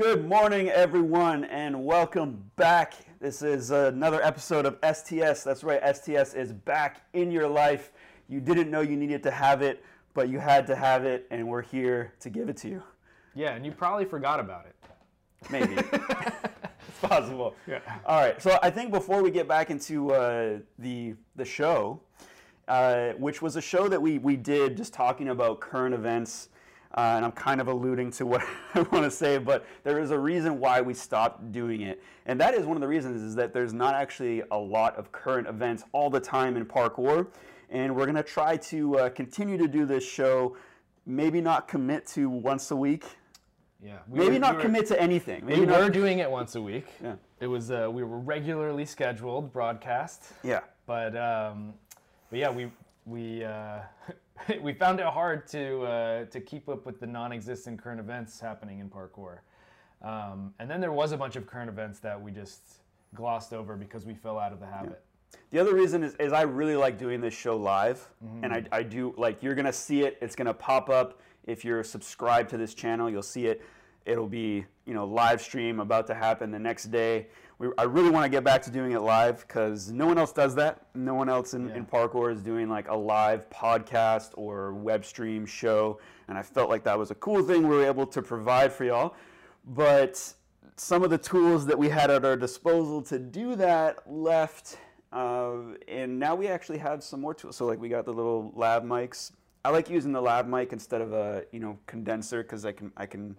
Good morning, everyone, and welcome back. This is another episode of STS. That's right, STS is back in your life. You didn't know you needed to have it, but you had to have it, and we're here to give it to you. Yeah, and you probably forgot about it. Maybe. it's possible. Yeah. All right, so I think before we get back into uh, the, the show, uh, which was a show that we, we did just talking about current events uh, and I'm kind of alluding to what I want to say, but there is a reason why we stopped doing it. And that is one of the reasons is that there's not actually a lot of current events all the time in parkour. And we're going to try to uh, continue to do this show, maybe not commit to once a week. Yeah. we Maybe were- not we were- commit to anything. Maybe We not, were doing it once a week. Yeah. It was uh, we were regularly scheduled broadcast, Yeah. but um, but yeah, we we uh, we found it hard to uh, to keep up with the non-existent current events happening in parkour. Um, and then there was a bunch of current events that we just glossed over because we fell out of the habit. The other reason is, is I really like doing this show live, and I, I do like you're gonna see it. It's gonna pop up if you're subscribed to this channel. You'll see it. It'll be you know live stream about to happen the next day. We, I really want to get back to doing it live because no one else does that. No one else in, in parkour is doing like a live podcast or web stream show, and I felt like that was a cool thing we were able to provide for y'all. But some of the tools that we had at our disposal to do that left, uh, and now we actually have some more tools. So like we got the little lab mics. I like using the lab mic instead of a you know condenser because I can I can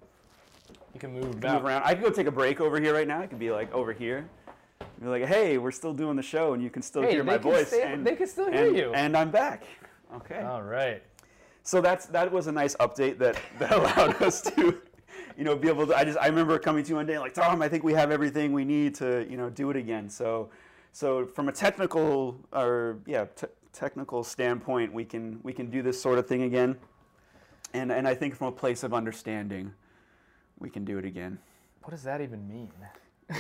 You can move move around. I could go take a break over here right now. I could be like over here. Be like, hey, we're still doing the show, and you can still Hey, hear my voice. stay- and, they can still hear and- you. And I'm back. Okay. All right. So that's that was a nice update that that allowed us to, you know, be able to. I just I remember coming to you one day like Tom, I think we have everything we need to you know do it again. So, so from a technical or yeah te- technical standpoint, we can we can do this sort of thing again, and and I think from a place of understanding, we can do it again. What does that even mean?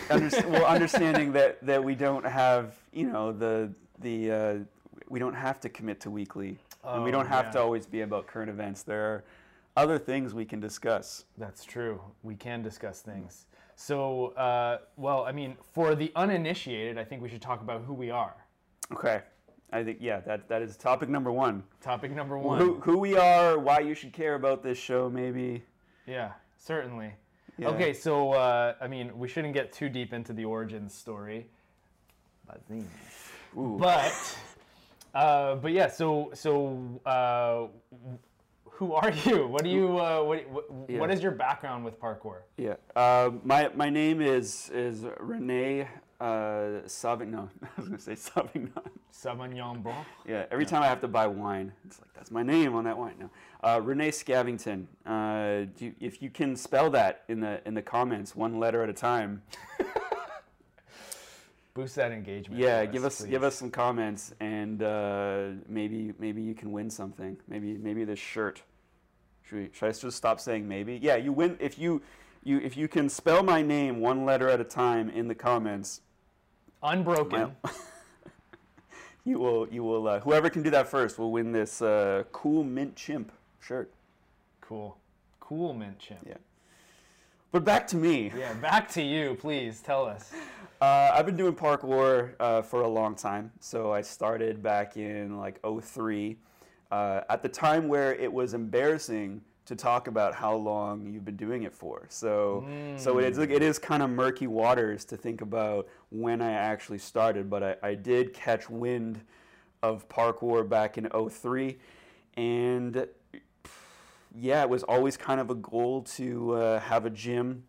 Underst- well, understanding that that we don't have you know the the uh, we don't have to commit to weekly, and we Oh, don't have yeah. to always be about current events. There are other things we can discuss. That's true. We can discuss things. So, uh, well, I mean, for the uninitiated, I think we should talk about who we are. Okay, I think yeah, that that is topic number one. Topic number one. Who who we are, why you should care about this show, maybe. Yeah, certainly. Yeah. Okay, so uh, I mean, we shouldn't get too deep into the origins story. But, uh, but yeah. So, so uh, who are you? What do you? Uh, what, what, what Yeah. is your background with parkour? Yeah. Uh, my my name is is Renee uh, Savignon. I was gonna say Savignon. Sauvignon Blanc. Yeah, every time I have to buy wine, it's like that's my name on that wine now. Uh, Renee Scavington. Uh, do you, if you can spell that in the in the comments, one letter at a time. Boost that engagement. Yeah, for give us give us some comments, and uh, maybe maybe you can win something. Maybe maybe this shirt. Should, we, should I just stop saying maybe? Yeah, you win if you you if you can spell my name one letter at a time in the comments. Unbroken. You will you will uh, whoever can do that first will win this uh, cool mint chimp shirt. Cool. Cool mint chimp. Yeah. But back to me. Yeah, back to you, please. Tell us. Uh, I've been doing parkour uh, for a long time. So I started back in like 03, uh, at the time where it was embarrassing to talk about how long you've been doing it for. So, so it's like it is kind of murky waters to think about when I actually started. But I, I did catch wind of parkour back in 03, and yeah, it was always kind of a goal to uh, have a gym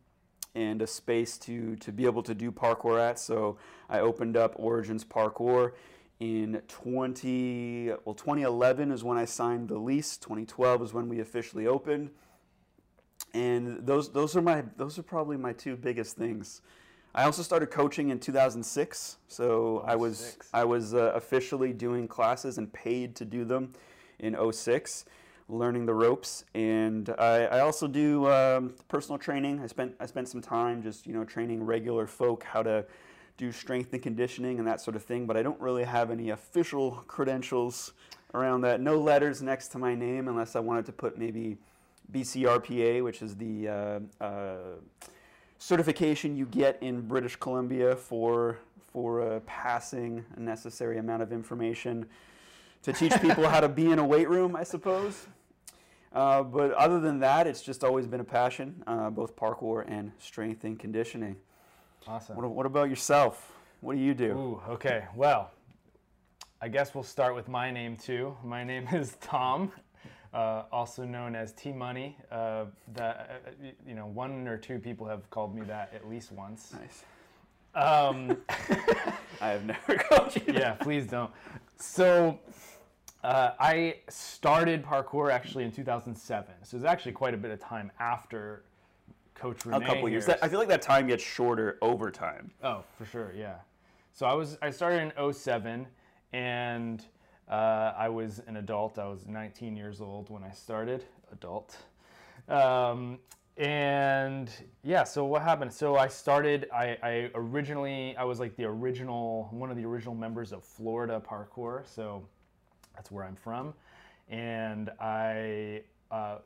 and a space to to be able to do parkour at. So I opened up Origins Parkour in 20 well 2011 is when I signed the lease. 2012 is when we officially opened. And those those are my those are probably my two biggest things. I also started coaching in 2006. So I was 06. I was uh, officially doing classes and paid to do them in 06 learning the ropes and I, I also do um, personal training I spent I spent some time just you know training regular folk how to do strength and conditioning and that sort of thing but I don't really have any official credentials around that no letters next to my name unless I wanted to put maybe BCRPA which is the uh, uh, certification you get in British Columbia for for uh, passing a necessary amount of information to teach people how to be in a weight room, I suppose. Uh, but other than that, it's just always been a passion, uh, both parkour and strength and conditioning. Awesome. What, what about yourself? What do you do? Ooh, okay. Well, I guess we'll start with my name too. My name is Tom, uh, also known as T Money. Uh, that uh, you know, one or two people have called me that at least once. Nice. Um, I have never called you. yeah, please don't. So, uh, I started parkour actually in 2007. So it's actually quite a bit of time after Coach Renee. A couple years. That, I feel like that time gets shorter over time. Oh, for sure, yeah. So I was I started in 07 and uh, I was an adult. I was 19 years old when I started, adult. Um, and yeah, so what happened? So I started. I, I originally I was like the original one of the original members of Florida Parkour. So that's where I'm from, and I uh,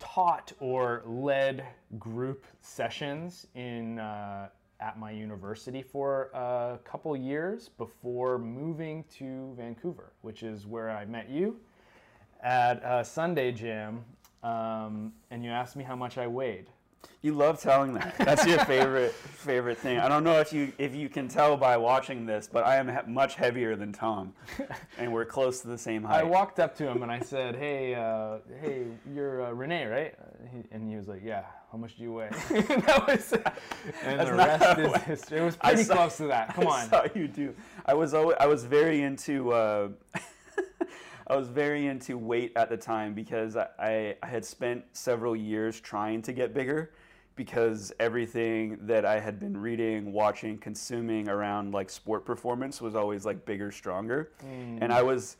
taught or led group sessions in uh, at my university for a couple years before moving to Vancouver, which is where I met you at a Sunday Jam. Um, and you asked me how much I weighed. You love telling that. That's your favorite favorite thing. I don't know if you if you can tell by watching this, but I am he- much heavier than Tom, and we're close to the same height. I walked up to him and I said, "Hey, uh, hey, you're uh, Renee, right?" He, and he was like, "Yeah." How much do you weigh? that was, and That's the rest is it- history. It was pretty saw- close to that. Come I on. saw you do. I was always, I was very into uh, I was very into weight at the time because I, I, had spent several years trying to get bigger because everything that I had been reading, watching, consuming around like sport performance was always like bigger, stronger, and I was.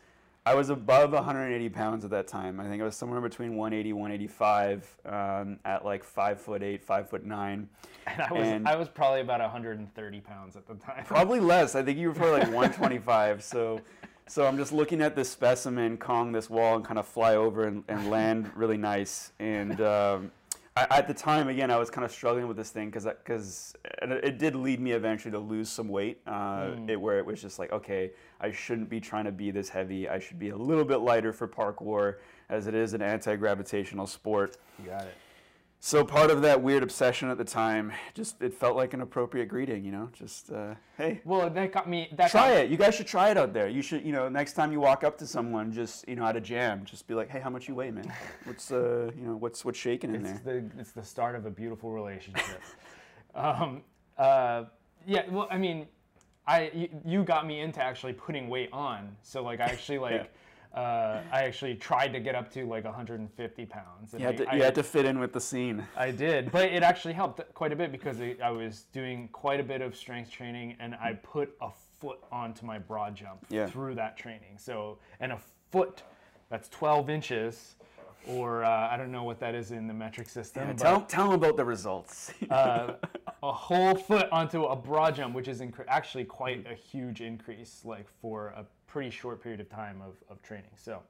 I was above 180 pounds at that time. I think I was somewhere between 180, 185 um, at like five foot eight, five foot nine. And I was And- I was probably about 130 pounds at the time. Probably less. I think you were probably like 125. So, so I'm just looking at this specimen, Kong this wall, and kind of fly over and, and land really nice. And um, I, at the time, again, I was kind of struggling with this thing because because it, it did lead me eventually to lose some weight. Uh, It where it was just like, okay, I shouldn't be trying to be this heavy. I should be a little bit lighter for parkour, as it is an anti-gravitational sport. You got it. So part of that weird obsession at the time, just it felt like an appropriate greeting, you know, just uh, hey, Well, that got me. That try got, it. You guys should try it out there. You should, you know, next time you walk up to someone, just you know, at a jam, just be like, hey, how much you weigh, man? What's uh, you know, what's what's shaking in It's there? the it's the start of a beautiful relationship. um, uh, yeah. Well, I mean, I you, you got me into actually putting weight on. So like I actually like. Uh, I actually tried to get up to like 150 pounds. And You had I, to, I, you had to fit in with the scene. I did, but it actually helped quite a bit because I I was doing quite a bit of strength training, and I put a foot onto my broad jump Yeah. through that training. So, and a foot, that's 12 inches, or uh, I don't know what that is in the metric system. Yeah, but, tell tell them about the results. uh, a whole foot onto a broad jump, which is actually quite a huge increase, like for a pretty short period of time of, of training. So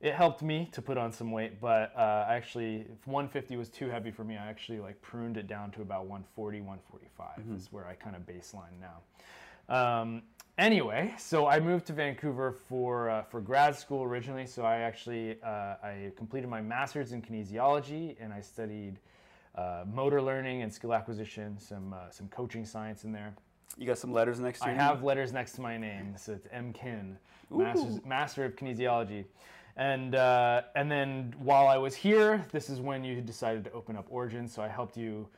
it helped me to put on some weight, but uh, I actually, if 150 was too heavy for me, I actually like pruned it down to about 140, 145 is where I kind of baseline now. Um, anyway, so I moved to Vancouver for uh, for grad school originally. So I actually uh, I completed my master's in kinesiology and I studied uh, motor learning and skill acquisition, some uh, some coaching science in there. You got some letters next to you? I your have letters next to my name, so it's M Kin, Masters, Master of Kinesiology. And uh, and then while I was here, this is when you decided to open up Origin. So I helped you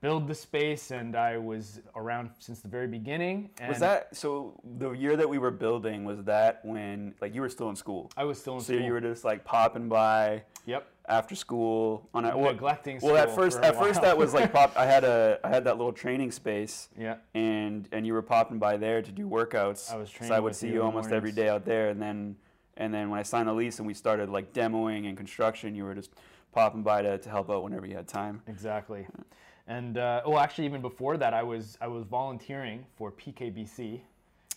build the space, and I was around since the very beginning. And Was that so? The year that we were building was that when like you were still in school, I was still in so school. So you were just like popping by yep. after school on a well, Neglecting Well, at first, a at first that was like pop. I had a I had that little training space, Yeah. and and you were popping by there to do workouts. I was training. so I would see you you in the almost every mornings. day out there, and then and then when I signed the lease and we started like demoing and construction, you were just popping by to, to help out whenever you had time. Exactly. And uh, well, actually, even before that, I was I was volunteering for PKBC.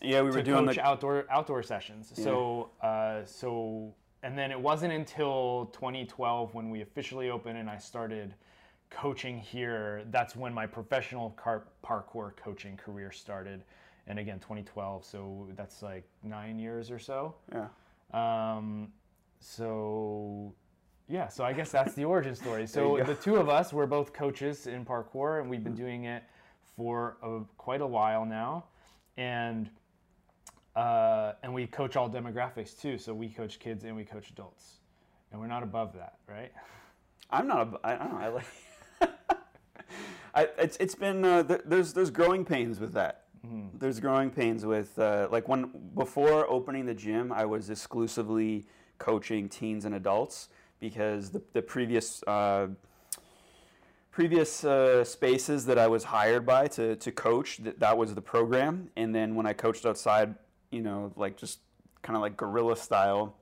Yeah, we were to doing coach the outdoor outdoor sessions. So uh, so and then it wasn't until 2012 when we officially opened and I started coaching here, that's when my professional car- parkour coaching career started. And again, 2012, so that's like nine years or so. Yeah. Um, so yeah, so I guess that's the origin story. So the two of us, we're both coaches in parkour, and we've been doing it for a, quite a while now, and uh, and we coach all demographics too. So we coach kids and we coach adults, and we're not above that, right? I'm not. A, I don't know. I like. I, it's it's been uh, th- there's there's growing pains with that. There's growing pains with uh, like when before opening the gym, I was exclusively coaching teens and adults because the the previous. Uh, previous uh, spaces that I was hired by to, to coach, that, that was the program. And then when I coached outside, you know, like just kind of like guerrilla style,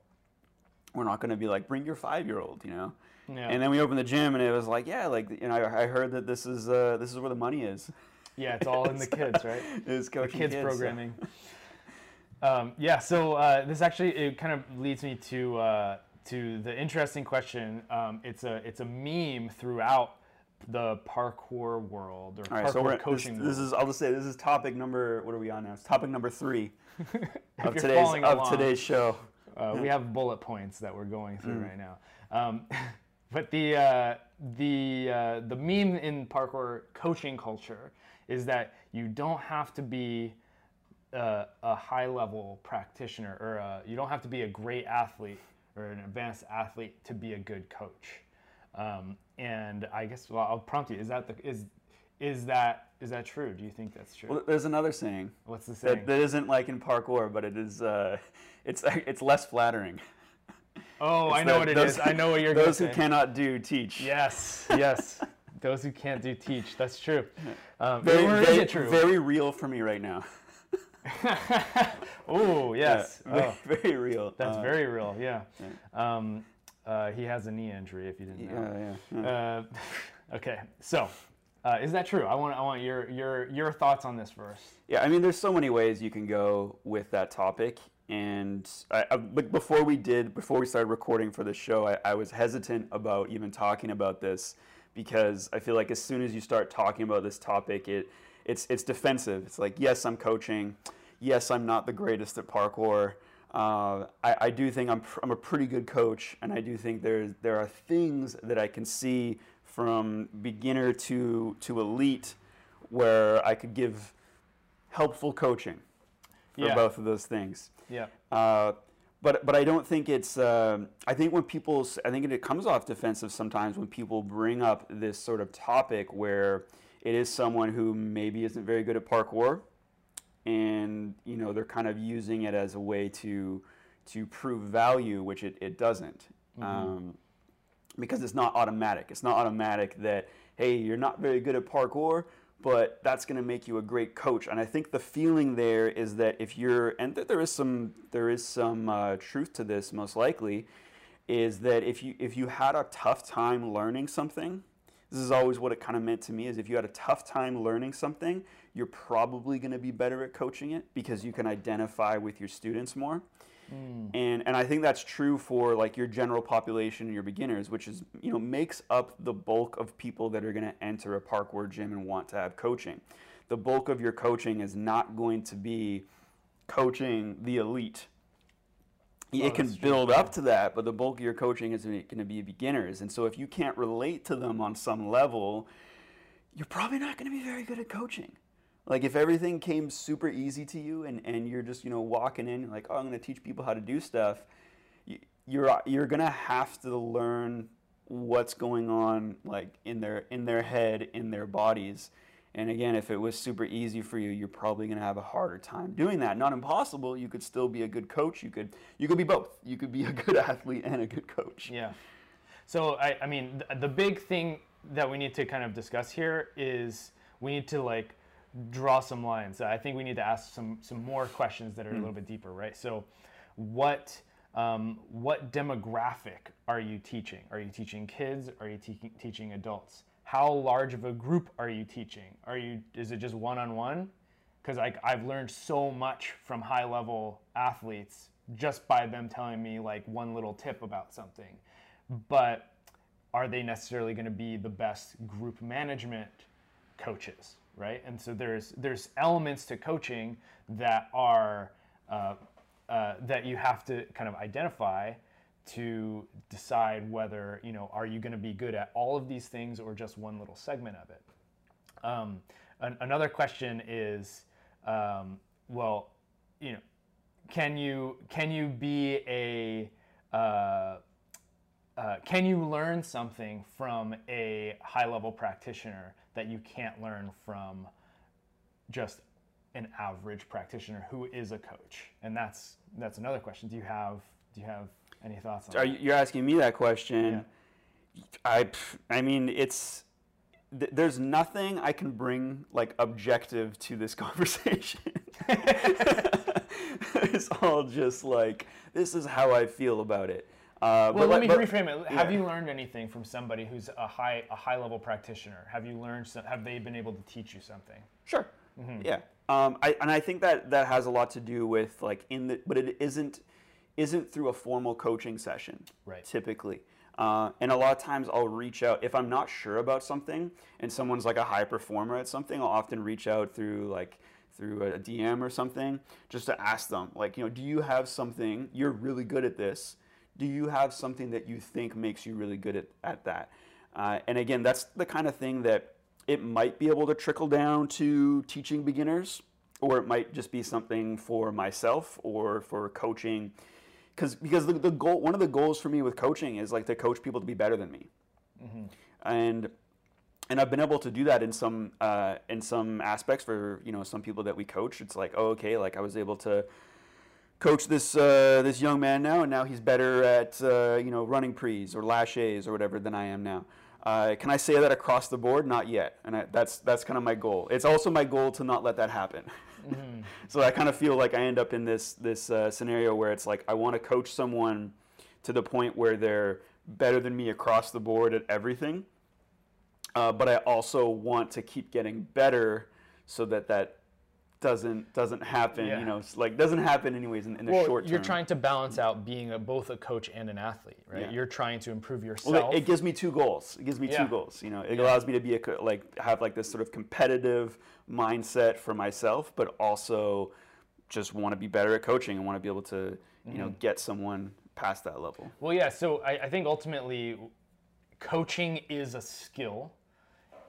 we're not going to be like, bring your five year old, you know? Yeah. And then we opened the gym and it was like, yeah, like, you know, I, I heard that this is, uh, this is where the money is. yeah, it's all in the kids, right? the coaching kids, so- programming. um, yeah, so uh, this actually it kind of leads me to uh, to the interesting question. Um, it's a it's a meme throughout the parkour world or All right, parkour so we're, this, coaching this world. is, I'll just say, this is topic number, what are we on now? It's topic number three of today's, of along, today's show. uh, we have bullet points that we're going through Mm. right now. Um, but the uh, the uh, the meme in parkour coaching culture is that you don't have to be uh, a high level practitioner or uh you don't have to be a great athlete or an advanced athlete to be a good coach. Um, and I guess well, I'll prompt you: Is that the is is that is that true? Do you think that's true? Well, there's another saying What's the saying? that, that isn't like in parkour, but it is, uh, it's, it's less flattering. oh, I know what it those- is. I know what you're going to Those say. who cannot do, teach. Yes, yes. Those who can't do teach. That's true. Um, Very, is very, true? very real for me right now. oh, yes. Yeah, very, Oh, very real. that's Uh, very real. Yeah. Um, uh, he has a knee injury. If you didn't know. Yeah, yeah. yeah. Uh, okay. So, uh, is that true? I want I want your your your thoughts on this verse. Yeah, I mean, there's so many ways you can go with that topic. And I, I, before we did, before we started recording for this show, I, I was hesitant about even talking about this because I feel like as soon as you start talking about this topic, it it's it's defensive. It's like, yes, I'm coaching. Yes, I'm not the greatest at parkour. Uh, I, I do think I'm, pr- I'm a pretty good coach, and I do think there's there are things that I can see from beginner to to elite where I could give helpful coaching for Yeah. both of those things. Yeah. Uh, but but I don't think it's. um I think when people, I think it comes off defensive sometimes when people bring up this sort of topic where it is someone who maybe isn't very good at parkour, and you know they're kind of using it as a way to to prove value, which it, it doesn't. Um, because it's not automatic. It's not automatic that hey, you're not very good at parkour, but that's going to make you a great coach. And I think the feeling there is that if you're, and th- there is some there is some uh, truth to this, most likely, is that if you if you had a tough time learning something, this is always what it kind of meant to me is if you had a tough time learning something, you're probably going to be better at coaching it because you can identify with your students more. Hmm. And and I think that's true for like your general population and your beginners, which is you know makes up the bulk of people that are going to enter a parkour gym and want to have coaching. The bulk of your coaching is not going to be coaching the elite. Oh, it can that's true, build up to that, but the bulk of your coaching is going to be beginners. And so if you can't relate to them on some level, you're probably not going to be very good at coaching. Like if everything came super easy to you and, and you're just, you know, walking in, like, oh, I'm going to teach people how to do stuff, you, you're, you're going to have to learn what's going on like in their in their head, in their bodies. And again, if it was super easy for you, you're probably going to have a harder time doing that. Not impossible. You could still be a good coach. You could you could be both. You could be a good athlete and a good coach. Yeah. So I, I mean, th- the big thing that we need to kind of discuss here is we need to like draw some lines. I think we need to ask some some more questions that are a little bit deeper, right? So, what um, what demographic are you teaching? Are you teaching kids? Are you te- teaching adults? How large of a group are you teaching? Are you is it just one on one? Because like I've learned so much from high level athletes just by them telling me like one little tip about something but are they necessarily going to be the best group management coaches, right? And so there's there's elements to coaching that are uh, uh, that you have to kind of identify to decide whether you know are you going to be good at all of these things or just one little segment of it. Um, an, another question is, um, well, you know, can you can you be a uh, uh, can you learn something from a high level practitioner that you can't learn from just an average practitioner who is a coach? And that's that's another question. Do you have do you have any thoughts on Are that? you, you're asking me that question? I, I mean, it's th- there's nothing I can bring like objective to this conversation. it's all just like this is how I feel about it. Uh, Well, let me but- reframe it. Have yeah. you learned anything from somebody who's a high a high level practitioner? Have you learned? Some, have they been able to teach you something? Sure. Mm-hmm. Yeah. Um, I, and I think that that has a lot to do with like in the, but it isn't isn't through a formal coaching session. Right. Typically. Uh, and a lot of times I'll reach out if I'm not sure about something and someone's like a high performer at something. I'll often reach out through like through a DM or something just to ask them like you know do you have something you're really good at this do you have something that you think makes you really good at, at that uh, and again that's the kind of thing that it might be able to trickle down to teaching beginners or it might just be something for myself or for coaching because because the, the goal one of the goals for me with coaching is like to coach people to be better than me and and I've been able to do that in some uh, in some aspects for you know some people that we coach. It's like oh okay, like I was able to coach this uh, this young man now, and now he's better at uh, you know running prees or laches or whatever than I am now. Uh, can I say that across the board? Not yet, and I, that's that's kind of my goal. It's also my goal to not let that happen. so I kind of feel like I end up in this this uh, scenario where it's like I want to coach someone to the point where they're better than me across the board at everything uh, but I also want to keep getting better so that that doesn't doesn't happen. Yeah. You know, like doesn't happen anyways in, in the Well, short term. you're trying to balance out being a, both a coach and an athlete, right? Yeah. You're trying to improve yourself. Well, it, it gives me two goals. It gives me Yeah. two goals. You know, it allows me to be a like have like this sort of competitive mindset for myself, but also just want to be better at coaching and want to be able to you know mm-hmm. get someone past that level. Well, yeah. So I, I think ultimately, coaching is a skill,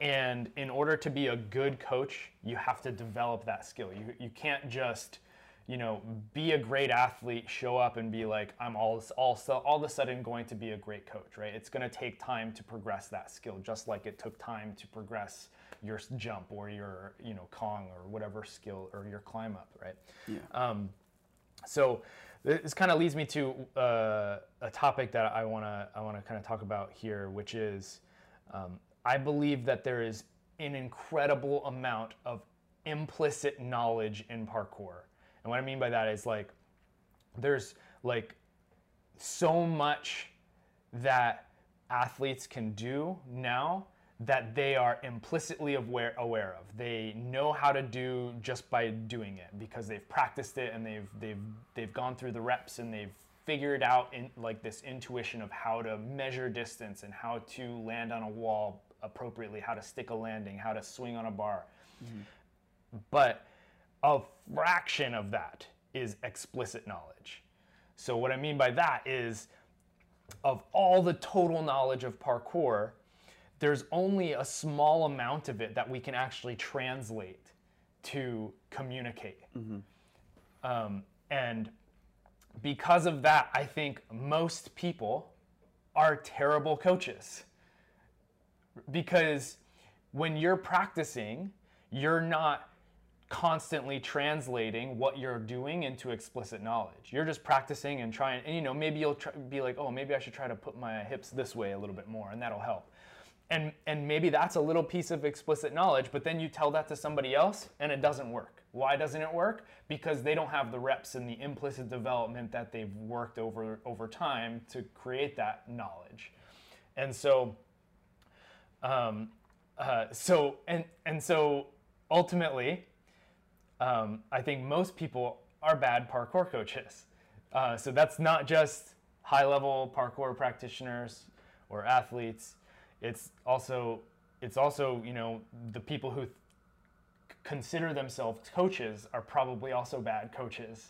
and in order to be a good coach, you have to develop that skill. You you can't just you know be a great athlete, show up and be like I'm all all all of a sudden going to be a great coach, right? It's going to take time to progress that skill, just like it took time to progress your jump or your you know Kong or whatever skill or your climb up, right? Yeah. Um, so this kind of leads me to uh, a topic that I want to I want to kind of talk about here, which is um, I believe that there is an incredible amount of implicit knowledge in parkour, and what I mean by that is like there's like so much that athletes can do now that they are implicitly aware aware of. They know how to do just by doing it because they've practiced it and they've they've they've gone through the reps and they've figured out in like this intuition of how to measure distance and how to land on a wall appropriately, how to stick a landing, how to swing on a bar. But a fraction of that is explicit knowledge. So what I mean by that is of all the total knowledge of parkour, there's only a small amount of it that we can actually translate to communicate. Um, and because of that, I think most people are terrible coaches. Because when you're practicing, you're not constantly translating what you're doing into explicit knowledge. You're just practicing and trying, and you know, maybe you'll try, be like, oh, maybe I should try to put my hips this way a little bit more, and that'll help. And and maybe that's a little piece of explicit knowledge, but then you tell that to somebody else, and it doesn't work. Why doesn't it work? Because they don't have the reps and the implicit development that they've worked over over time to create that knowledge. And so um, uh, so and and so ultimately, um, I think most people are bad parkour coaches. Uh, so that's not just high-level parkour practitioners or athletes. it's also it's also you know the people who th- consider themselves coaches are probably also bad coaches.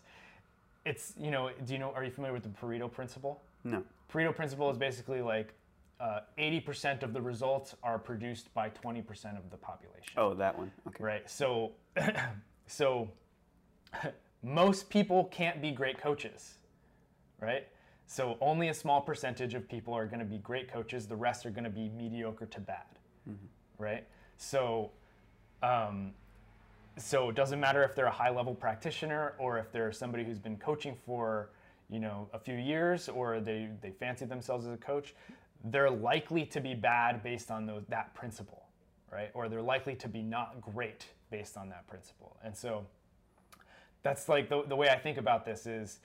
It's you know do you know are you familiar with the Pareto principle? No. Pareto principle is basically like uh, 80% of the results are produced by 20% of the population. Oh, that one. Okay. Right. So, so most people can't be great coaches, right? So only a small percentage of people are going to be great coaches. The rest are going to be mediocre to bad, right? So, um, so it doesn't matter if they're a high level practitioner or if they're somebody who's been coaching for you know a few years or they they fancy themselves as a coach they're likely to be bad based on those, that principle right? Or they're likely to be not great based on that principle. And so that's like the, the way i think about this is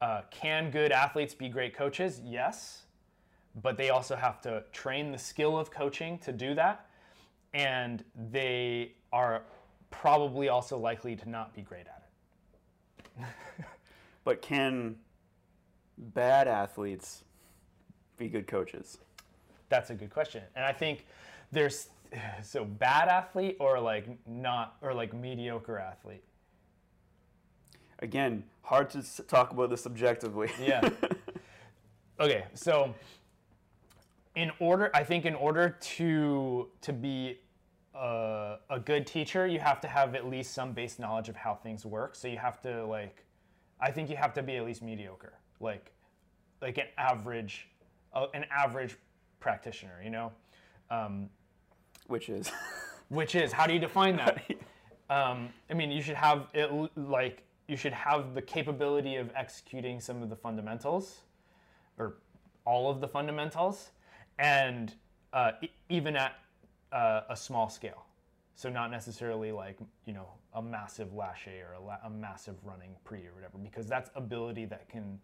uh, can good athletes be great coaches? Yes. But they also have to train the skill of coaching to do that. And they are probably also likely to not be great at it. But can bad athletes be good coaches? That's a good question. And I think there's so bad athlete or like not or like mediocre athlete. Again, hard to talk about this objectively. Yeah. okay, so in order I think in order to to be a, a good teacher, you have to have at least some base knowledge of how things work. So you have to like I think you have to be at least mediocre. Like like an average uh, an average practitioner, you know? Um, Which is. which is how do you define that? Um, i mean you should have it like you should have the capability of executing some of the fundamentals or all of the fundamentals and uh, e- even at uh, a small scale. So not necessarily like you know a massive lache or a, la- a massive running pre or whatever because that's ability that can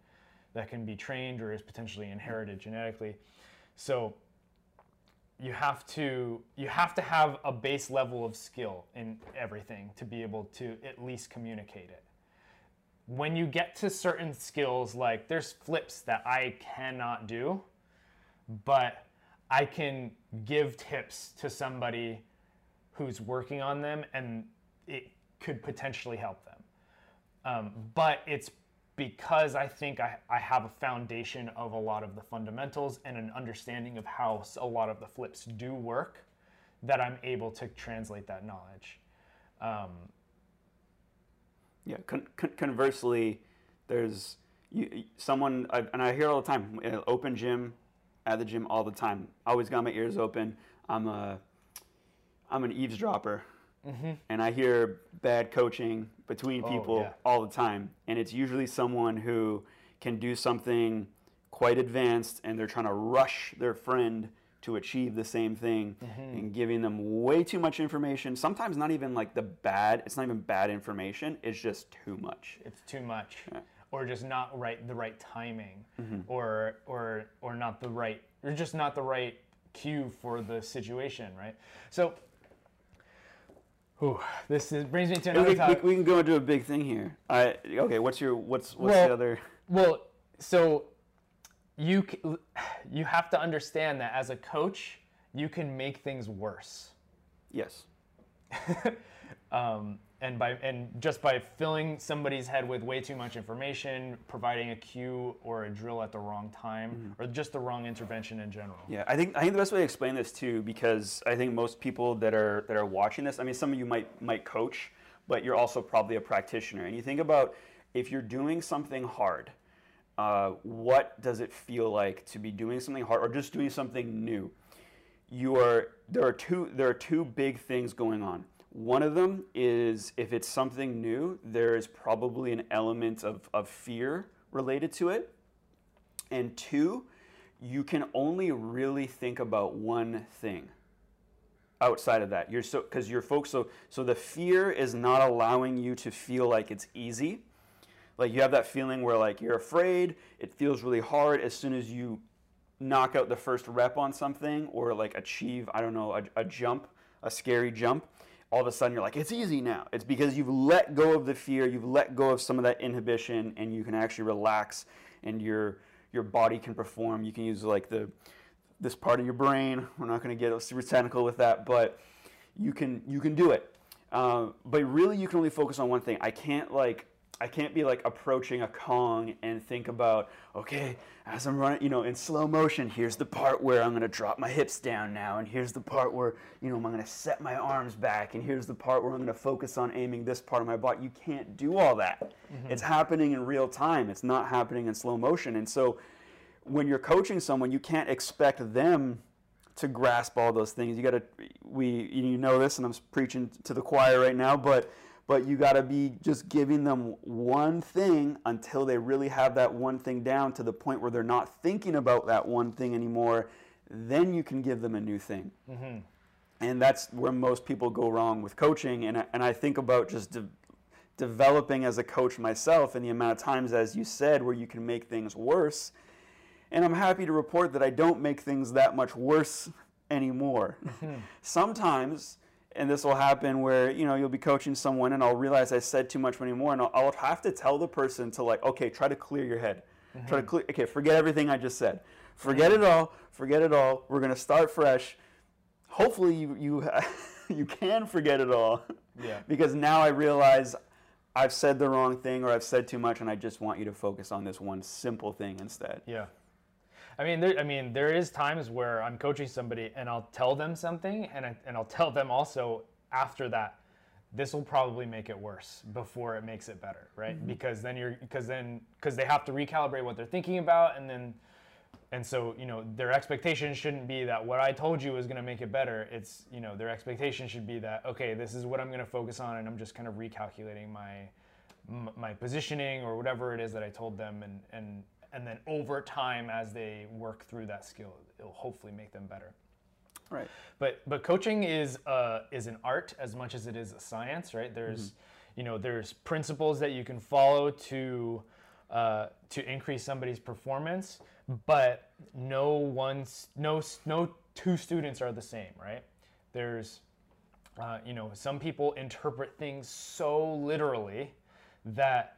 that can be trained or is potentially inherited genetically. So you have to you have to have a base level of skill in everything to be able to at least communicate it. When you get to certain skills like there's flips that i cannot do but i can give tips to somebody who's working on them and it could potentially help them. Um, but it's because I think I, I have a foundation of a lot of the fundamentals and an understanding of how a lot of the flips do work that I'm able to translate that knowledge. Um, Yeah. Con- con- conversely, there's you, someone, I, and I hear all the time. uh, Open gym, at the gym all the time. Always got my ears open. I'm a, I'm an eavesdropper, Mm-hmm. and I hear bad coaching between Oh, people yeah. all the time. And it's usually someone who can do something quite advanced, and they're trying to rush their friend to achieve the same thing mm-hmm. and giving them way too much information sometimes not even like the bad it's not even bad information it's just too much it's too much, or just not right the right timing, mm-hmm. or or or not the right, or just not the right cue for the situation, right? So. Whew, this is, brings me to another we, we, topic. we can go into a big thing here I, okay what's your what's what's Well- the other Well, so you you have to understand that as a coach, you can make things worse. yes Um, and by and just by filling somebody's head with way too much information, providing a cue or a drill at the wrong time, or just the wrong intervention in general. Yeah, I think I think the best way to explain this too, because I think most people that are that are watching this, I mean, some of you might might coach, but you're also probably a practitioner, and you think about if you're doing something hard, uh, what does it feel like to be doing something hard or just doing something new? You are there are two there are two big things going on. One of them is if it's something new, there is probably an element of, of fear related to it. And two, you can only really think about one thing outside of that. You're so because you're folks so so the fear is not allowing you to feel like it's easy. Like you have that feeling where like you're afraid, it feels really hard as soon as you knock out the first rep on something or like achieve, I don't know, a, a jump, a scary jump. All of a sudden you're like, it's easy now. It's because you've let go of the fear, you've let go of some of that inhibition, and you can actually relax and your your body can perform. You can use like the this part of your brain. We're not going to get super technical with that, but you can you can do it. Uh, but really, you can only focus on one thing. I can't like I can't be like approaching a Kong and think about, okay, as I'm running, you know, in slow motion, here's the part where I'm gonna drop my hips down now, and here's the part where, you know, I'm gonna set my arms back, and here's the part where I'm gonna focus on aiming this part of my body. You can't do all that. Mm-hmm. It's happening in real time, it's not happening in slow motion. And so when you're coaching someone, you can't expect them to grasp all those things. You gotta, we, you know this, and I'm preaching to the choir right now, but but you got to be just giving them one thing until they really have that one thing down to the point where they're not thinking about that one thing anymore. Then you can give them a new thing. Mm-hmm. And that's where most people go wrong with coaching. And, and I think about just de- developing as a coach myself and the amount of times, as you said, where you can make things worse. And I'm happy to report that I don't make things that much worse anymore. Mm-hmm. Sometimes and this will happen where you know you'll be coaching someone and i'll realize i said too much anymore and I'll, I'll have to tell the person to like okay try to clear your head. Mm-hmm. try to clear okay forget everything i just said. Forget it all forget it all. We're going to start fresh. Hopefully you you, you can forget it all. Yeah. because now i realize i've said the wrong thing or i've said too much and i just want you to focus on this one simple thing instead. Yeah I mean, there, I mean, there is times where I'm coaching somebody and I'll tell them something, and I, and I'll tell them also after that, this will probably make it worse before it makes it better, right? Mm-hmm. Because then you're because then because they have to recalibrate what they're thinking about, and then and so you know their expectation shouldn't be that what I told you is going to make it better. It's you know their expectation should be that okay, this is what I'm going to focus on, and I'm just kind of recalculating my my positioning or whatever it is that I told them, and and and then over time as they work through that skill it'll hopefully make them better. Right. But but coaching is uh, is an art as much as it is a science right? There's mm-hmm. you know there's principles that you can follow to uh, to increase somebody's performance but no one's no no two students are the same right? There's uh, you know some people interpret things so literally that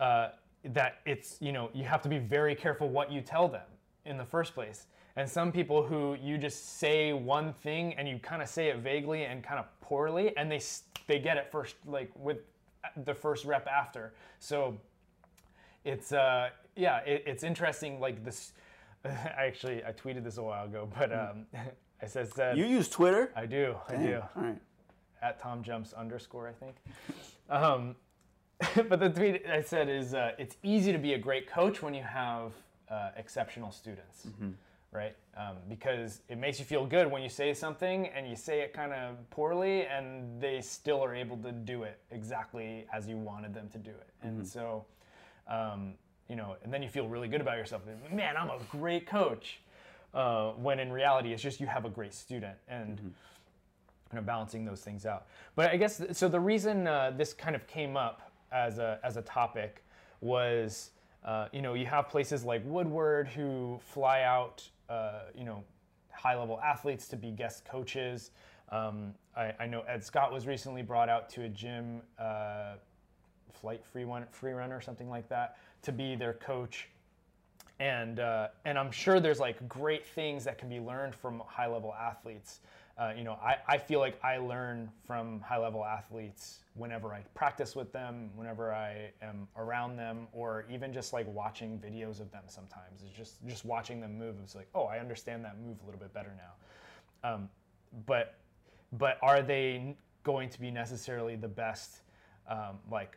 uh, that it's you know you have to be very careful what you tell them in the first place. And some people who you just say one thing and you kind of say it vaguely and kind of poorly and they they get it first like with the first rep after. So it's uh yeah it, it's interesting like this i actually i tweeted this a while ago but hmm. um i said, said you use twitter? I do Dang. i do. all right. At tom jumps underscore i think. Um but the tweet I said is uh, it's easy to be a great coach when you have uh, exceptional students, mm-hmm. right? Um, because it makes you feel good when you say something and you say it kind of poorly and they still are able to do it exactly as you wanted them to do it. Mm-hmm. And so, um, you know, and then you feel really good about yourself. Man, I'm a great coach. Uh, when in reality, it's just you have a great student and. Mm-hmm. Kind of balancing those things out, but I guess so. The reason uh, this kind of came up as a, as a topic was, uh, you know, you have places like Woodward who fly out, uh, you know, high level athletes to be guest coaches. Um, I, I, know Ed Scott was recently brought out to a gym, uh, flight free one, free run or something like that, to be their coach. And, uh, and I'm sure there's like great things that can be learned from high level athletes. Uh, you know, I, I feel like I learn from high level athletes whenever I practice with them, whenever I am around them, or even just like watching videos of them sometimes. It's just, just watching them move. It's like, oh, I understand that move a little bit better now. Um, but, but are they going to be necessarily the best? Um, like,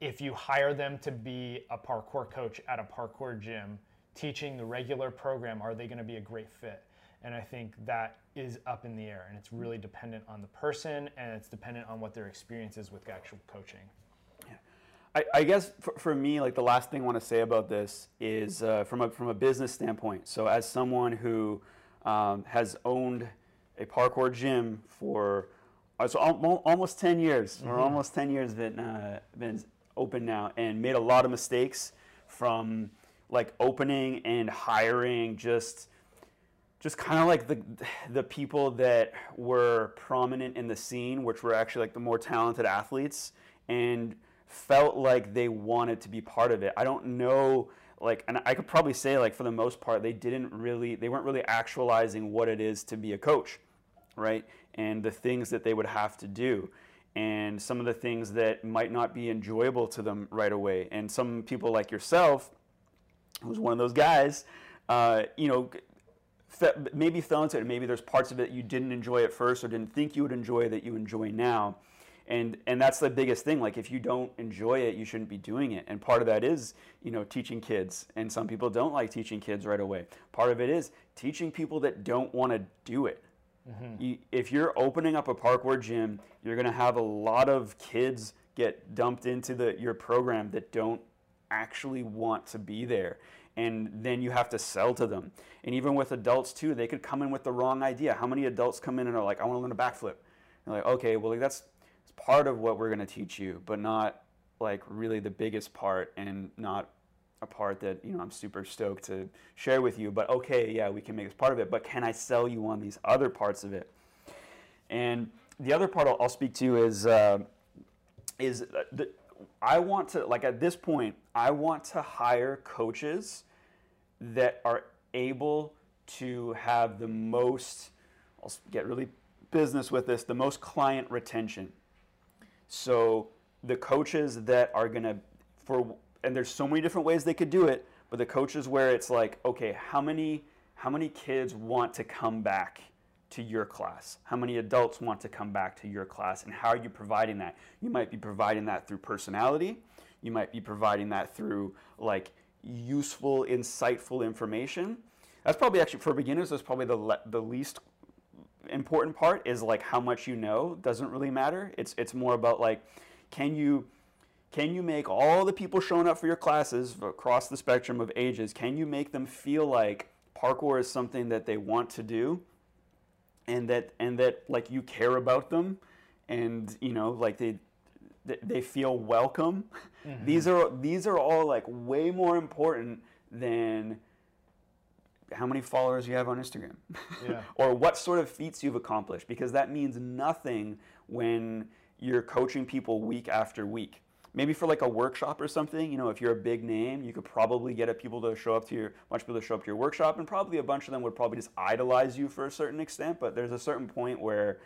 if you hire them to be a parkour coach at a parkour gym, teaching the regular program, are they going to be a great fit? And I think that is up in the air and it's really dependent on the person and it's dependent on what their experience is with actual coaching. Yeah. I, I guess for, for, me, like the last thing I want to say about this is uh, from, a, from a business standpoint. So, as someone who um, has owned a parkour gym for uh, so almost 10 years, mm-hmm. or almost 10 years been, uh, been open now, and made a lot of mistakes from like opening and hiring just just kind of like the the people that were prominent in the scene, which were actually like the more talented athletes, and felt like they wanted to be part of it. I don't know like and I could probably say like for the most part they didn't really they weren't really actualizing what it is to be a coach, right? And the things that they would have to do and some of the things that might not be enjoyable to them right away. And some people like yourself, who's one of those guys, uh, you know, maybe fell into it. Maybe there's parts of it you didn't enjoy at first or didn't think you would enjoy that you enjoy now. And, and that's the biggest thing. Like if you don't enjoy it, you shouldn't be doing it. And part of that is, you know, teaching kids. And some people don't like teaching kids right away. Part of it is teaching people that don't want to do it. Mm-hmm. You, if you're opening up a parkour gym, you're going to have a lot of kids get dumped into the your program that don't actually want to be there and then you have to sell to them and even with adults too they could come in with the wrong idea how many adults come in and are like i want to learn a backflip and like okay well like, that's part of what we're going to teach you but not like really the biggest part and not a part that you know I'm super stoked to share with you. But okay, yeah, we can make this part of it. But can I sell you on these other parts of it? And the other part I'll, I'll speak to is uh, is the, I want to like at this point I want to hire coaches that are able to have the most. I'll get really business with this. The most client retention. So the coaches that are going to for and there's so many different ways they could do it, but the coaches where it's like, okay, how many how many kids want to come back to your class? How many adults want to come back to your class? And how are you providing that? You might be providing that through personality. You might be providing that through like useful, insightful information. That's probably actually for beginners. That's probably the le- the least important part is like how much you know doesn't really matter. It's it's more about like can you can you make all the people showing up for your classes across the spectrum of ages, can you make them feel like parkour is something that they want to do and that and that like you care about them and you know like they they feel welcome. Mm-hmm. These are these are all like way more important than how many followers you have on Instagram yeah. or what sort of feats you've accomplished because that means nothing when you're coaching people week after week maybe for like a workshop or something, you know, if you're a big name, you could probably get people to show up to your, a bunch of people to show up to your workshop, and probably a bunch of them would probably just idolize you for a certain extent. But there's a certain point where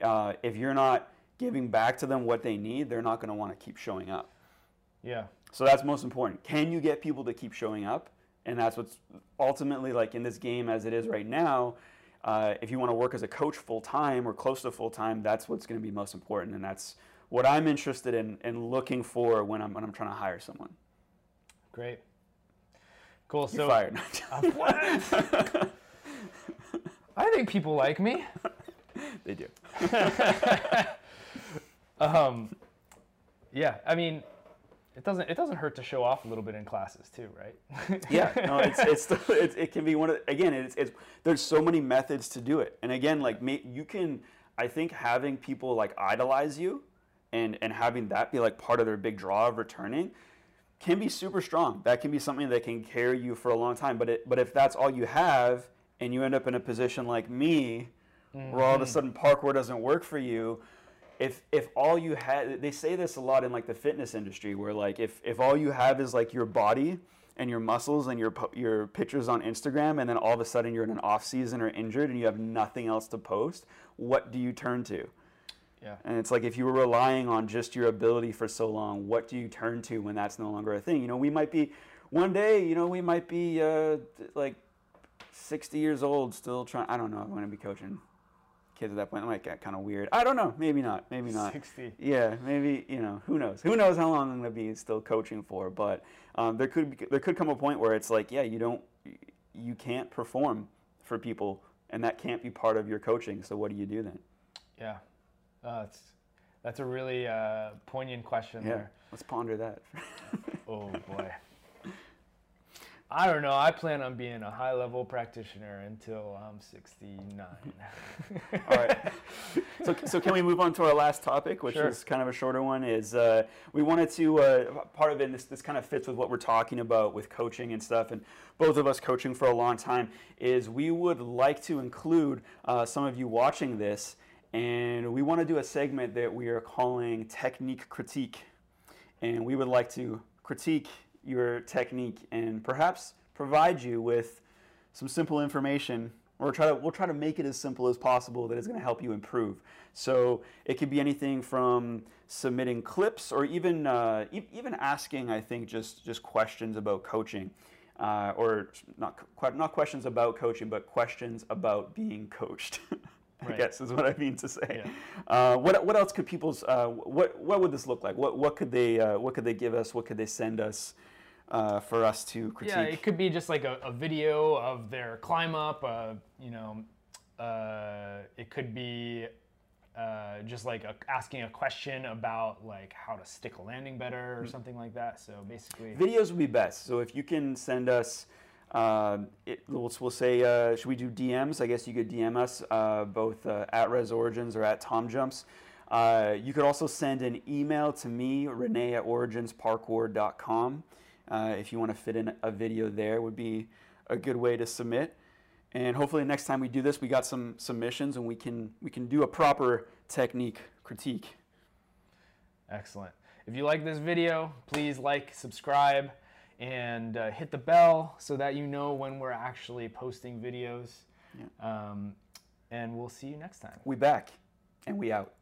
uh, if you're not giving back to them what they need, they're not going to want to keep showing up. Yeah. So that's most important. Can you get people to keep showing up? And that's what's ultimately like in this game as it is right now. Uh, if you want to work as a coach full time or close to full time, that's what's going to be most important, and that's what I'm interested in and looking for when I'm when I'm trying to hire someone. Great. Cool. You're so fired. I think people like me. they do. um, yeah, I mean, it doesn't it doesn't hurt to show off a little bit in classes too, right? yeah, no, it's it's, it's it can be one of the, again it's, it's there's so many methods to do it, and again like me, you can I think having people like idolize you and and having that be like part of their big draw of returning can be super strong. That can be something that can carry you for a long time. But it, but if that's all you have and you end up in a position like me, mm-hmm. where all of a mm-hmm. sudden parkour doesn't work for you, if if all you had they say this a lot in like the fitness industry where like if if all you have is like your body and your muscles and your your pictures on Instagram and then all of a sudden you're in an off season or injured and you have nothing else to post, what do you turn to? Yeah. And it's like if you were relying on just your ability for so long, what do you turn to when that's no longer a thing? You know, we might be one day, you know, we might be uh, like 60 years old still trying. I don't know. I'm going to be coaching kids at that point. It might get kind of weird. I don't know. Maybe not. Maybe not. 60. Yeah. Maybe you know. Who knows? Who knows how long I'm going to be still coaching for? But um, there could be, there could come a point where it's like, yeah, you don't, you can't perform for people, and that can't be part of your coaching. So what do you do then? Yeah. Uh, that's that's a really uh, poignant question. Yeah, there. let's ponder that. oh boy. I don't know. I plan on being a high level practitioner until I'm 69. All right. So, so can we move on to our last topic, which sure. is kind of a shorter one? Is uh, we wanted to uh, part of it. This this kind of fits with what we're talking about with coaching and stuff, and both of us coaching for a long time. Is we would like to include uh, some of you watching this and we want to do a segment that we are calling Technique Critique. And we would like to critique your technique and perhaps provide you with some simple information or try to we'll try to make it as simple as possible that is going to help you improve. So it could be anything from submitting clips or even uh, e- even asking I think just just questions about coaching. Uh, or not not questions about coaching, but questions about being coached. I Right. guess is what I mean to say. Yeah. Uh, what what else could people's uh, what what would this look like? What what could they uh, what could they give us? What could they send us uh, for us to critique? Yeah, it could be just like a, a video of their climb up. Uh, you know, uh, it could be uh, just like a, asking a question about like how to stick a landing better Hmm. or something like that. So basically, Videos would be best. So if you can send us, uh, it, we'll, we'll say, uh, should we do DMs? I guess you could DM us uh, both uh, at Res Origins or at Tom Jumps. Uh, you could also send an email to me, Renee at originsparkour.com. Uh, if you want to fit in a video there, would be a good way to submit. And hopefully next time we do this, we got some submissions and we can we can do a proper technique critique. excellent. If you like this video, please like, subscribe, and uh, hit the bell so that you know when we're actually posting videos. Um, and we'll see you next time. We back and we out.